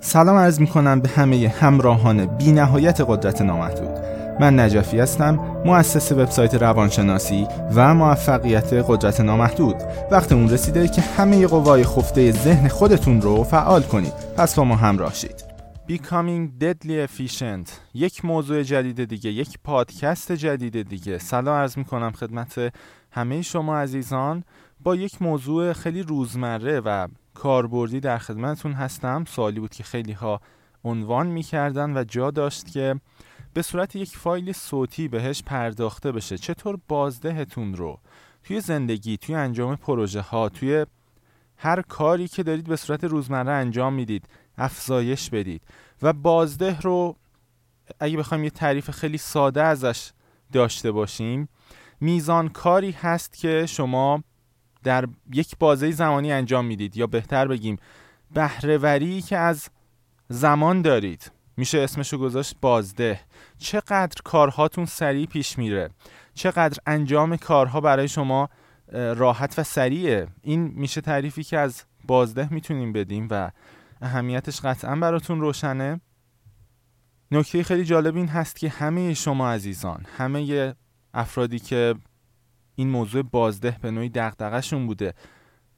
سلام عرض می کنم به همه همراهان بی نهایت قدرت نامحدود. من نجفی هستم مؤسس وبسایت روانشناسی و موفقیت قدرت نامحدود. وقت اون رسیده که همه قوای خفته ذهن خودتون رو فعال کنید. پس با ما همراه شید. Becoming Deadly Efficient. یک موضوع جدید دیگه یک پادکست جدید دیگه. سلام عرض می کنم خدمت همه شما عزیزان. با یک موضوع خیلی روزمره و کاربردی در خدمتتون هستم. سوالی بود که خیلی ها عنوان می‌کردن و جا داشت که به صورت یک فایل صوتی بهش پرداخته بشه. چطور بازدهتون رو توی زندگی توی انجام پروژه ها توی هر کاری که دارید به صورت روزمره انجام می‌دید افزایش بدید و بازده رو اگه بخوایم یه تعریف خیلی ساده ازش داشته باشیم میزان کاری هست که شما در یک بازه زمانی انجام می‌دید. یا بهتر بگیم بهرهوری که از زمان دارید. میشه اسمشو گذاشت بازده. چقدر کارهاتون سریع پیش میره؟ چقدر انجام کارها برای شما راحت و سریعه؟ این میشه تعریفی که از بازده می‌تونیم بدیم و اهمیتش قطعا براتون روشنه. نکته خیلی جالب این هست که همه شما عزیزان همه افرادی که این موضوع بازده به نوعی دغدغه‌شون بوده.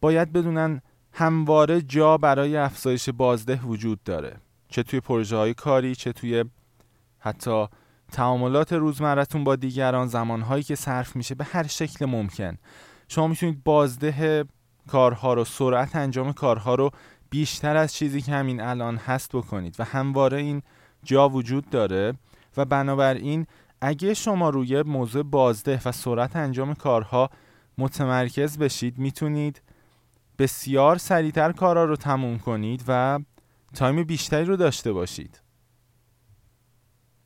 باید بدونن همواره جا برای افزایش بازده وجود داره. چه توی پروژه های کاری چه توی حتی تعاملات روزمرتون با دیگران زمانهایی که صرف میشه به هر شکل ممکن. شما می‌تونید بازده کارها رو سرعت انجام کارها رو بیشتر از چیزی که همین الان هست بکنید و همواره این جا وجود داره و بنابراین اگه شما روی موضوع بازده و سرعت انجام کارها متمرکز بشید می‌تونید بسیار سریعتر کارها رو تموم کنید و تایم بیشتری رو داشته باشید.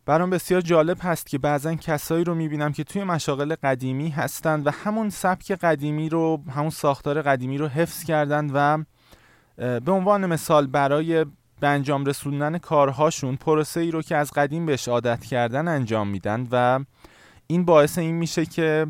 برام بسیار جالب هست که بعضا کسایی رو می‌بینم که توی مشاغل قدیمی هستند و همون سبک قدیمی رو همون ساختار قدیمی رو حفظ کردند و به عنوان مثال برای به انجام رسوندن کارهاشون پروسه ای رو که از قدیم بهش عادت کردن انجام میدن و این باعث این میشه که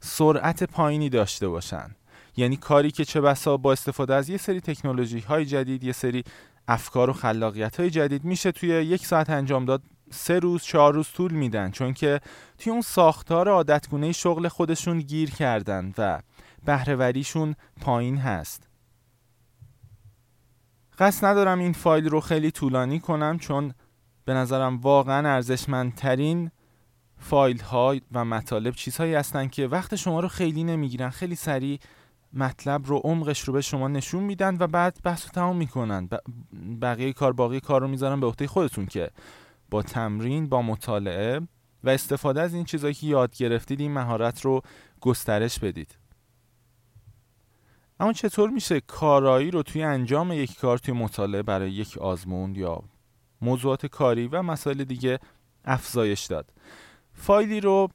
سرعت پایینی داشته باشن. یعنی کاری که چه بسا با استفاده از یه سری تکنولوژی های جدید یه سری افکار و خلاقیت های جدید میشه توی یک ساعت انجام داد سه روز چهار روز طول میدن. چون که توی اون ساختار عادتگونه شغل خودشون گیر کردن و بهرهوریشون پایین هست. قصد ندارم این فایل رو خیلی طولانی کنم چون به نظرم واقعا ارزشمندترین فایل ها و مطالب چیزهایی هستن که وقت شما رو خیلی نمی‌گیرن. خیلی سریع مطلب رو عمقش رو به شما نشون میدن و بعد بحث رو تمام می‌کنن. بقیه کار باقی کار رو می‌ذارن به عهده خودتون که با تمرین با مطالعه و استفاده از این چیزهایی که یاد گرفتید این مهارت رو گسترش بدید. اما چطور میشه کارایی رو توی انجام یک کار توی مطالعه برای یک آزمون یا موضوعات کاری و مسائل دیگه افزایش داد؟ فایلی رو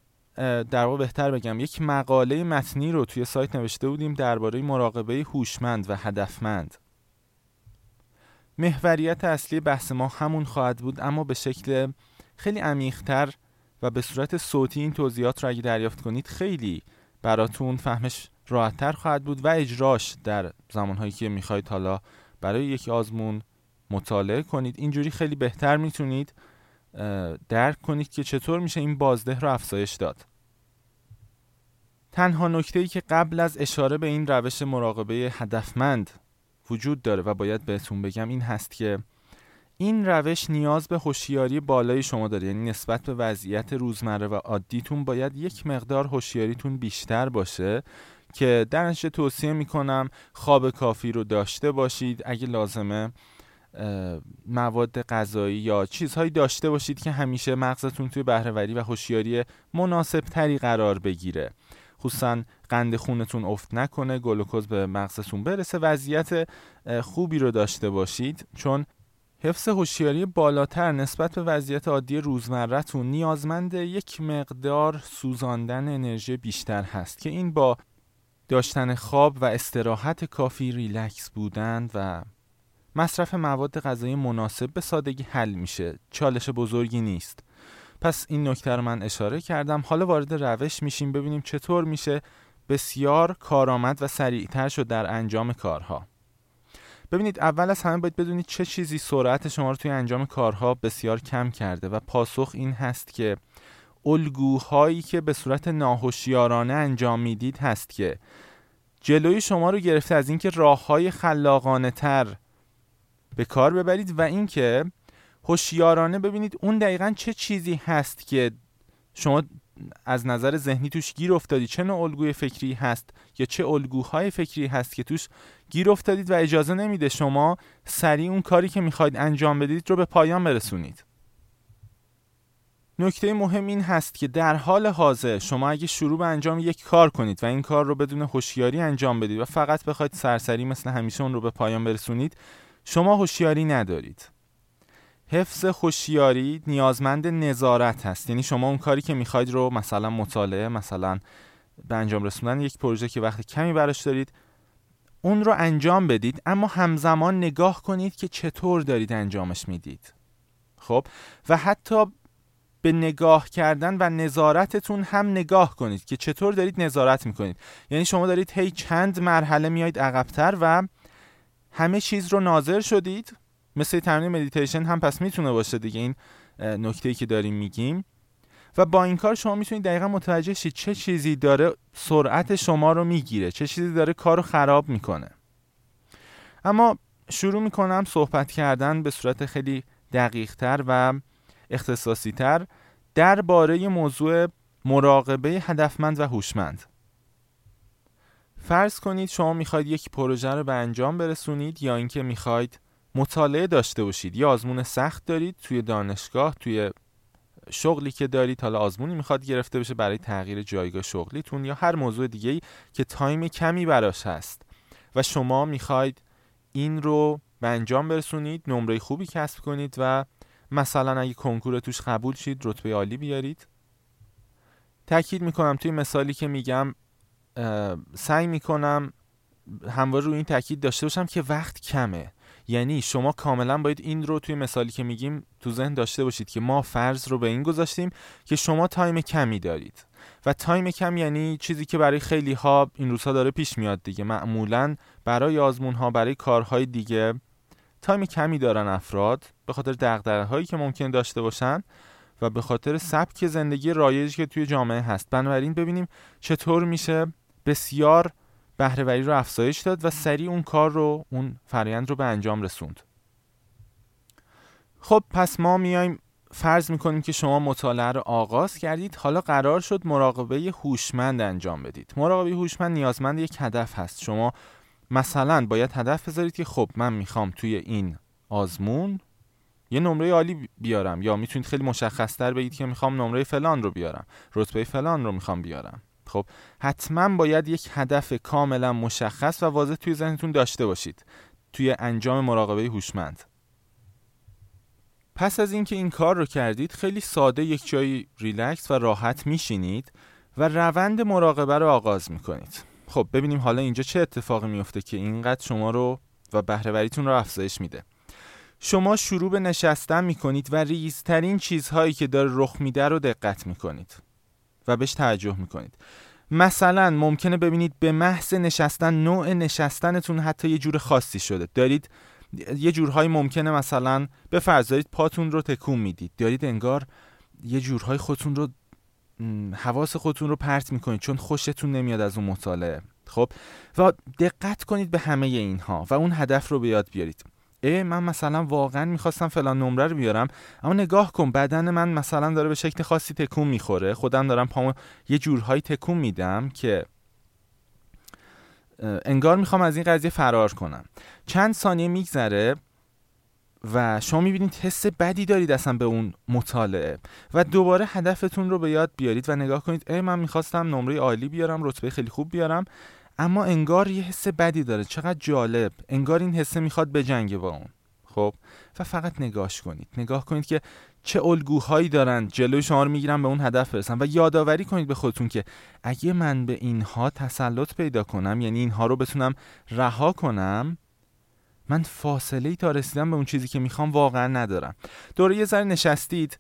در واقع بهتر بگم یک مقاله متنی رو توی سایت نوشته بودیم درباره مراقبه هوشمند و هدفمند. محوریت اصلی بحث ما همون خواهد بود اما به شکل خیلی عمیقتر و به صورت صوتی این توضیحات رو اگه دریافت کنید خیلی براتون فهمش راحتتر خواهد بود و اجراش در زمانهایی که می‌خواید حالا برای یک آزمون مطالعه کنید. اینجوری خیلی بهتر می‌تونید درک کنید که چطور میشه این بازده رو افزایش داد. تنها نکته ای که قبل از اشاره به این روش مراقبه هدفمند وجود داره و باید بهتون بگم این هست که این روش نیاز به هوشیاری بالای شما داره. یعنی نسبت به وضعیت روزمره و عادیتون باید یک مقدار هوشیاریتون بیشتر باشه که در توصیه می‌کنم خواب کافی رو داشته باشید. اگه لازمه مواد غذایی یا چیزهایی داشته باشید که همیشه مغزتون توی بهرهوری و هوشیاری مناسب تری قرار بگیره. خصوصا قند خونتون افت نکنه گلوکوز به مغزتون برسه. وضعیت خوبی رو داشته باشید. چون حفظ هوشیاری بالاتر نسبت به وضعیت عادی روزمرهتون نیازمند یک مقدار سوزاندن انرژی بیشتر هست که این با داشتن خواب و استراحت کافی ریلکس بودن و مصرف مواد غذایی مناسب به سادگی حل میشه. چالش بزرگی نیست. پس این نکته رو من اشاره کردم. حالا وارد روش میشیم ببینیم چطور میشه بسیار کارآمد و سریعتر شد در انجام کارها. ببینید اول از همه باید بدونید چه چیزی سرعت شما رو توی انجام کارها بسیار کم کرده و پاسخ این هست که الگوهایی که به صورت ناهوشیارانه انجام می‌دید هست که جلوی شما رو گرفته از اینکه راههای خلاقانه تر به کار ببرید و اینکه هوشیارانه ببینید اون دقیقا چه چیزی هست که شما از نظر ذهنی توش گیر افتادید چه نوع الگوی فکری هست یا چه الگوهای فکری هست که توش گیر افتادید و اجازه نمیده شما سریع اون کاری که می‌خواید انجام بدید رو به پایان برسونید. نکته مهم این هست که در حال حاضر شما اگه شروع به انجام یک کار کنید و این کار رو بدون هوشیاری انجام بدید و فقط بخواید سرسری مثل همیشه اون رو به پایان برسونید شما هوشیاری ندارید. حفظ هوشیاری نیازمند نظارت هست. یعنی شما اون کاری که می‌خواید رو مثلا مطالعه مثلا به انجام رسوندن یک پروژه که وقت کمی براش دارید اون رو انجام بدید اما همزمان نگاه کنید که چطور دارید انجامش می‌دید. خب؟ و حتی به نگاه کردن و نظارتتون هم نگاه کنید که چطور دارید نظارت می‌کنید. یعنی شما دارید هی چند مرحله میایید عقبتر و همه چیز رو ناظر شدید. مثل تمرین مدیتیشن هم پس می‌تونه باشه دیگه. این نکته که داریم میگیم. و با این کار شما می‌تونید دقیقا متوجه شید چه چیزی داره سرعت شما رو می‌گیره چه چیزی داره کار رو خراب می‌کنه. اما شروع می‌کنم صحبت کردن به صورت خیلی دقیق تر و اختصاصی تر درباره موضوع مراقبه هدفمند و هوشمند. فرض کنید شما می‌خواید یک پروژه رو به انجام برسونید یا اینکه می‌خواید مطالعه داشته باشید. یا آزمون سخت دارید توی دانشگاه توی شغلی که دارید حالا آزمونی می‌خواد گرفته بشه برای تغییر جایگاه شغلیتون یا هر موضوع دیگه ای که تایم کمی براش هست. و شما می‌خواید این رو به انجام برسونید نمره خوبی کسب کنید و مثلا اگه کنکور توش قبول شید رتبه عالی بیارید. تاکید می‌کنم توی مثالی که میگم سعی می‌کنم همواره روی این تاکید داشته باشم که وقت کمه. یعنی شما کاملا باید این رو توی مثالی که میگیم تو ذهن داشته باشید که ما فرض رو به این گذاشتیم که شما time کمی دارید. و time کم یعنی چیزی که برای خیلی ها این روزها داره پیش میاد دیگه. معمولا برای آزمون ها برای کارهای دیگه time کمی دارن افراد به خاطر دغدغه هایی که ممکن داشته باشن و به خاطر سبک زندگی رایجی که توی جامعه هست. بنابراین ببینیم چطور میشه بسیار بهرهوری رو افزایش داد و سریع اون کار رو اون فرایند رو به انجام رسوند. خب پس ما میایم فرض می‌کنیم که شما مطالعه رو آغاز کردید. حالا قرار شد مراقبه هوشمند انجام بدید. مراقبه هوشمند نیازمند یک هدف هست. شما مثلا باید هدف بذارید که خب من می‌خوام توی این آزمون یه نمره عالی بیارم یا می‌تونید خیلی مشخصتر بگید که می‌خوام نمره فلان رو بیارم رتبه فلان رو می‌خوام بیارم. خب حتما باید یک هدف کاملا مشخص و واضح توی ذهنتون داشته باشید توی انجام مراقبه هوشمند. پس از اینکه این کار رو کردید خیلی ساده یک جایی ریلکس و راحت میشینید و روند مراقبه رو آغاز می‌کنید. خب ببینیم حالا اینجا چه اتفاقی میفته که اینقدر شما رو و بهرهوریتون رو افزایش میده. شما شروع به نشستن می‌کنید و ریزترین چیزهایی که داره رخ میده رو دقت می‌کنید و بهش توجه می‌کنید. مثلا ممکنه ببینید به محض نشستن نوع نشستنتون حتی یه جور خاصی شده. دارید یه جورهای ممکنه مثلا به فرض دارید پاتون رو تکون می‌دید. دارید انگار یه جورهای خودتون رو حواس خودتون رو پرت می‌کنید چون خوشتون نمیاد از اون مطالعه. خب؟ و دقت کنید به همه اینها و اون هدف رو به یاد بیارید. ای من مثلا واقعا می‌خواستم فلان نمره رو بیارم اما نگاه کن بدن من مثلا داره به شکل خاصی تکون می‌خوره. خودم دارم پامو یه جورهایی تکون میدم که انگار می‌خوام از این قضیه فرار کنم. چند ثانیه میگذره و شما می‌بینید حس بدی دارید اصلا به اون مطالعه. و دوباره هدفتون رو به یاد بیارید و نگاه کنید ای من می‌خواستم نمره عالی بیارم رتبه خیلی خوب بیارم اما انگار یه حس بدی داره. چقدر جالب. انگار این حسه می‌خواد بجنگه با اون. خب؟ و فقط نگاش کنید. نگاه کنید که چه الگوهایی دارن جلوی شما رو می‌گیرن به اون هدف برسن. و یادآوری کنید به خودتون که اگه من به اینها تسلط پیدا کنم یعنی اینها رو بتونم رها کنم من فاصله ای تا رسیدم به اون چیزی که می‌خوام واقعا ندارم. دوره یه ذره نشستید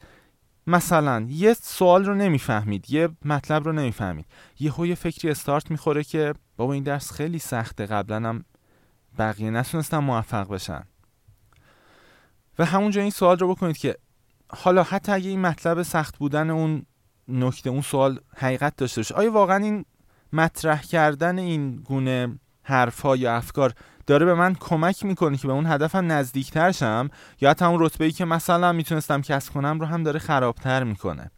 مثلا یه سوال رو نمی‌فهمید یه مطلب رو نمی‌فهمید. یه یه فکری استارت می‌خوره که بابا این درس خیلی سخته قبلا هم بقیه نتونستن موفق بشن. و همونجا این سوال رو بکنید که حالا حتی اگه این مطلب سخت بودن اون نکته اون سوال حقیقت داشته باشه آیا واقعا این مطرح کردن این گونه حرفها یا افکار داره به من کمک می‌کنه که به اون هدفم نزدیکتر شم یا حتی اون رتبه ای که مثلا می‌تونستم کسب کنم رو هم داره خرابتر می‌کنه.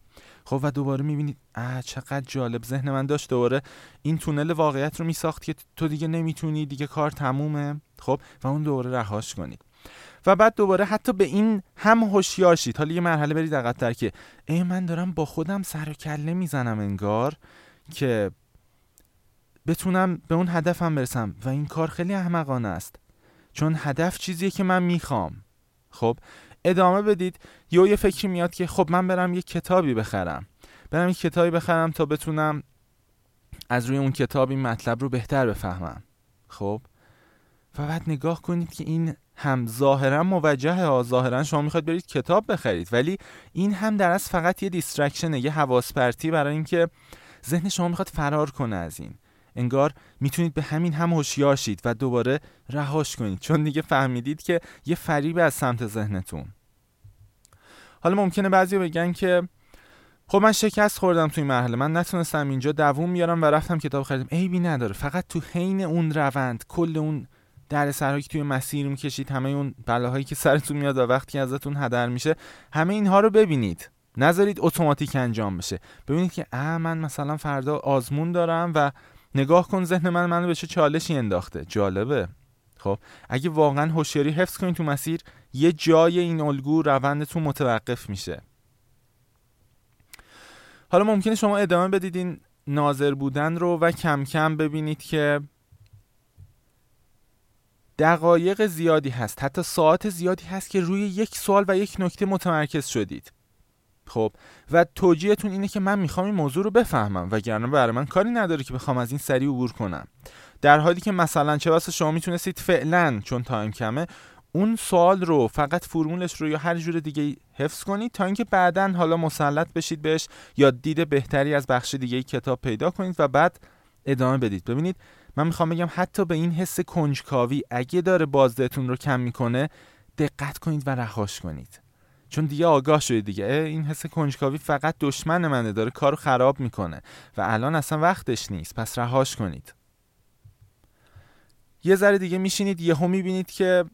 خب و دوباره می‌بینید اه چقدر جالب ذهن من داشت. دوباره این تونل واقعیت رو میساخت که تو دیگه نمی‌تونی دیگه کار تمومه. خب و اون دوباره رهاش کنید. و بعد دوباره حتی به این هم هوشیار شید حالا یه مرحله برید عقب‌تر که ای من دارم با خودم سر و کله می‌زنم انگار که بتونم به اون هدفم برسم و این کار خیلی احمقانه است. چون هدف چیزیه که من می‌خوام. خب ادامه بدید. یا یه فکری میاد که خب من برم یه کتابی بخرم. برم یه کتابی بخرم تا بتونم از روی اون کتاب این مطلب رو بهتر بفهمم. خب؟ و بعد نگاه کنید که این هم ظاهرا موجه ها. ظاهرا شما می‌خواید برید کتاب بخرید. ولی این هم در از فقط یه دیسترکشنه یه حواس پرتی برای اینکه ذهن شما می‌خواد فرار کنه از این. انگار می‌تونید به همین هم هوشیار شید و دوباره رهاش کنید. چون دیگه فهمیدید که یه فریب از سمت ذهنتون. حالا ممکنه بعضی بگن که خب من شکست خوردم توی مرحله من نتونستم اینجا دووم بیارم و رفتم کتاب خریدم. عیبی نداره. فقط تو حین اون روند کل اون در سرهایی که توی مسیر می‌کشید همه اون بلاهایی که سرتون میاد و وقتی ازتون هدر میشه همه اینها رو ببینید. نذارید اتوماتیک انجام بشه. ببینید که اه من مثلا فردا آزمون دارم و نگاه کن ذهن من منو به چه چالشی انداخته. جالبه. خب اگه واقعا هوشیاری حفظ کنید تو مسیر یه جای این الگو روندتون متوقف میشه. حالا ممکنه شما ادامه بدید این ناظر بودن رو و کم کم ببینید که دقایق زیادی هست. حتی ساعت زیادی هست که روی یک سوال و یک نکته متمرکز شدید. خب و توجیهتون اینه که من می‌خوام این موضوع رو بفهمم وگرنه برای من کاری نداره که بخوام از این سریع عبور کنم. در حالی که مثلا چه واسه شما می‌تونستید فعلا چون تایم کمه اون سوال رو فقط فرمولش رو یا هر جور دیگه حفظ کنید تا اینکه بعدا حالا مسلط بشید بهش یا دید بهتری از بخش دیگه کتاب پیدا کنید و بعد ادامه بدید. ببینید من می‌خوام بگم حتی به این حس کنجکاوی اگه داره بازدهتون رو کم می‌کنه دقت کنید و رهاش کنید. چون دیگه آگاه شدید دیگه. این حس کنجکاوی فقط دشمن منه داره کارو خراب می‌کنه. و الان اصلا وقتش نیست. پس رهاش کنید. یه ذره دیگه میشینید یهو می‌بینید که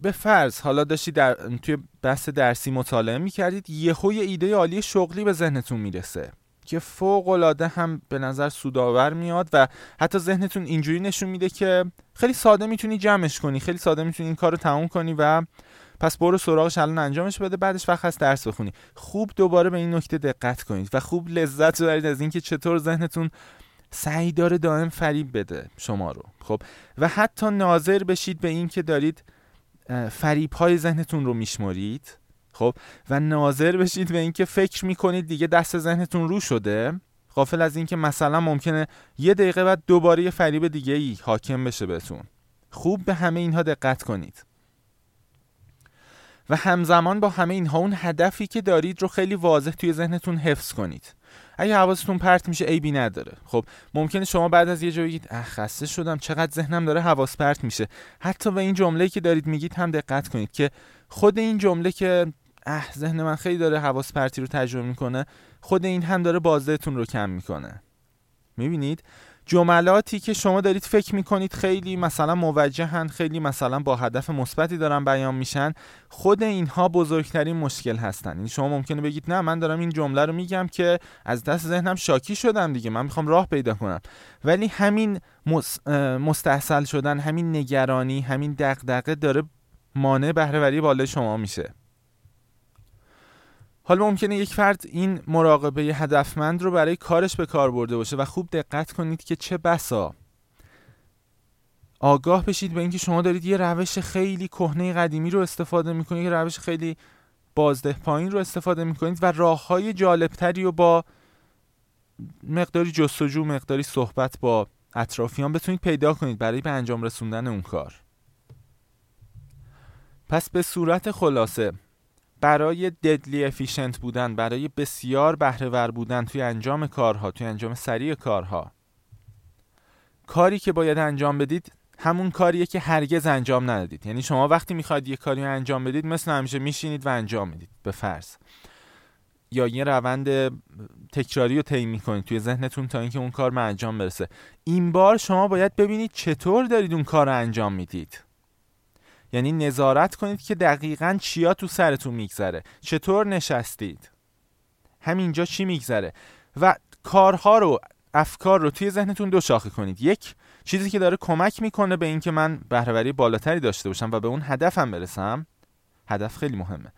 به فرض حالا داشتی در توی بحث درسی مطالعه می‌کردید یهو یه ایده عالی شغلی به ذهنتون می‌رسه که فوق العاده هم به نظر سودآور میاد و حتی ذهنتون اینجوری نشون میده که خیلی ساده می‌تونی جمعش کنی خیلی ساده می‌تونی این کار رو تموم کنی و پس برو سراغش الان انجامش بده بعدش وقت هست درس بخونی. خوب دوباره به این نکته دقت کنید و خوب لذت ببرید از اینکه چطور ذهنتون سعی داره دائم فریب بده شما رو. خب؟ و حتی ناظر بشید به اینکه دارید فریب های ذهنتون رو میشمرید. خب؟ و ناظر بشید به اینکه فکر می‌کنید دیگه دست ذهنتون رو شده. غافل از اینکه مثلا ممکنه یه دقیقه بعد دوباره یه فریب دیگه ای حاکم بشه بهتون. خوب به همه اینها دقت کنید. و همزمان با همه اینها اون هدفی که دارید رو خیلی واضح توی ذهنتون حفظ کنید. اگه حواستون پرت میشه عیبی نداره. خب ممکنه شما بعد از یه جایی بگید اخ خسته شدم چقدر ذهنم داره حواس پرت میشه. حتی به این جمله که دارید میگید هم دقت کنید که خود این جمله که اه ذهن من خیلی داره حواس پرتی رو تجربه می‌کنه. خود این هم داره بازدهتون رو کم می‌کنه. می‌بینید؟ جملاتی که شما دارید فکر می‌کنید خیلی مثلا موجهن خیلی مثلا با هدف مثبتی دارن بیان میشن خود اینها بزرگترین مشکل هستن. این شما ممکنه بگید نه من دارم این جمله رو میگم که از دست ذهنم شاکی شدم دیگه من می‌خوام راه پیدا کنم. ولی همین مستحصل شدن همین نگرانی همین دغدغه داره مانع بهرهوری بالای شما میشه. حالا ممکنه یک فرد این مراقبه هدفمند رو برای کارش به کار برده باشه و خوب دقت کنید که چه بسا. آگاه بشید به اینکه شما دارید یه روش خیلی کهنه قدیمی رو استفاده می‌کنید یه روش خیلی بازده پایین رو استفاده می‌کنید و راه های جالبتری رو با مقداری جستجو مقداری صحبت با اطرافیان بتونید پیدا کنید برای به انجام رسوندن اون کار. پس به صورت خلاصه برای ددلی افیشنت بودن برای بسیار بهره بودن توی انجام کارها توی انجام سریع کارها. کاری که باید انجام بدید همون کاریه که هرگز انجام ندادید. یعنی شما وقتی می‌خواید یه کاری انجام بدید مثل همیشه میشینید و انجام می‌دید به فرض. یا یه روند تکراری رو طی می‌کنید توی ذهنتون تا اینکه اون کار به انجام برسه. این بار شما باید ببینید چطور دارید اون کار رو انجام می‌دید. یعنی نظارت کنید که دقیقا چیا تو سرتون میگذره. چطور نشستید؟ همینجا چی میگذره؟ و کارها رو افکار رو توی ذهنتون دو شاخه کنید. یک چیزی که داره کمک می‌کنه به اینکه من بهرهوری بالاتری داشته باشم و به اون هدفم برسم. هدف خیلی مهمه.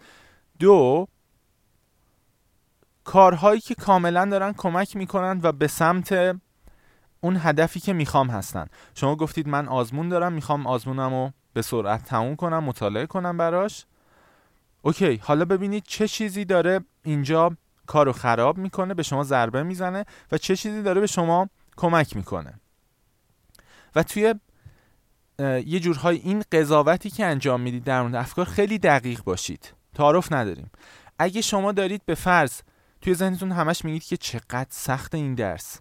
دو کارهایی که کاملا دارن کمک می‌کنن و به سمت اون هدفی که می‌خوام هستن. شما گفتید من آزمون دارم می‌خوام آزمونم رو به سرعت تموم کنم مطالعه کنم براش. اوکی حالا ببینید چه چیزی داره اینجا کارو خراب می‌کنه به شما ضربه می‌زنه و چه چیزی داره به شما کمک می‌کنه. و توی یه جورهای این قضاوتی که انجام می‌دید در مورد افکار خیلی دقیق باشید. تعارف نداریم. اگه شما دارید به فرض توی ذهنتون همش میگید که چقدر سخت این درس.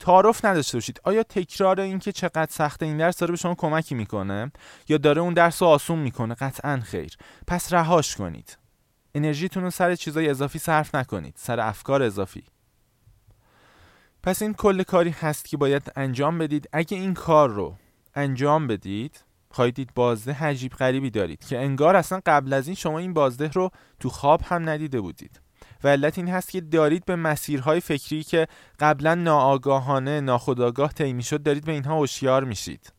تعارف نداشته باشید. آیا تکرار این که چقدر سخت این درس داره به شما کمکی می‌کنه؟ یا داره اون درس رو آسون می‌کنه؟ قطعا خیر. پس رهاش کنید. انرژیتون رو سر چیزای اضافی صرف نکنید. سر افکار اضافی. پس این کل کاری هست که باید انجام بدید. اگه این کار رو انجام بدید خواهید بازده عجیب غریبی دارید که انگار اصلا قبل از این شما این بازده رو تو خواب هم ندیده بودید. و علت این هست که دارید به مسیرهای فکری که قبلا ناآگاهانه ناخودآگاه طی شد دارید به اینها هوشیار میشید.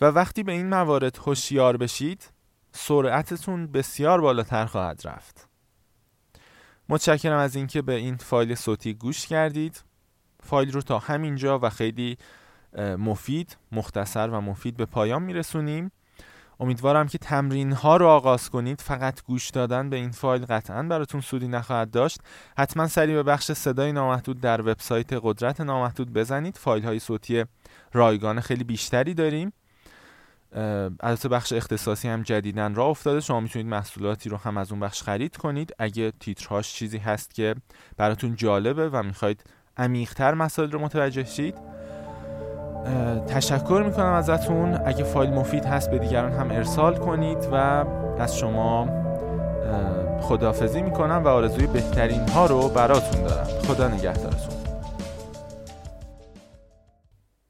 و وقتی به این موارد هوشیار بشید سرعتتون بسیار بالاتر خواهد رفت. متشکرم از اینکه به این فایل صوتی گوش کردید. فایل رو تا همینجا و خیلی مفید مختصر و مفید به پایان میرسونیم. امیدوارم که تمرین ها رو آغاز کنید. فقط گوش دادن به این فایل قطعا براتون سودی نخواهد داشت. حتما سریع به بخش صدای نامحدود در وبسایت قدرت نامحدود بزنید. فایل های صوتی رایگان خیلی بیشتری داریم. البته بخش اختصاصی هم جدیدن را افتاده. شما می‌تونید محصولاتی رو هم از اون بخش خرید کنید. اگه تیترهاش چیزی هست که براتون جالبه و می‌خواید عمیقتر مسائل رو متوجه شید تشکر می‌کنم ازتون. اگه فایل مفید هست به دیگران هم ارسال کنید و از شما خدافزی می‌کنم و آرزوی بهترین ها رو براتون دارم. خدا نگهدارتون.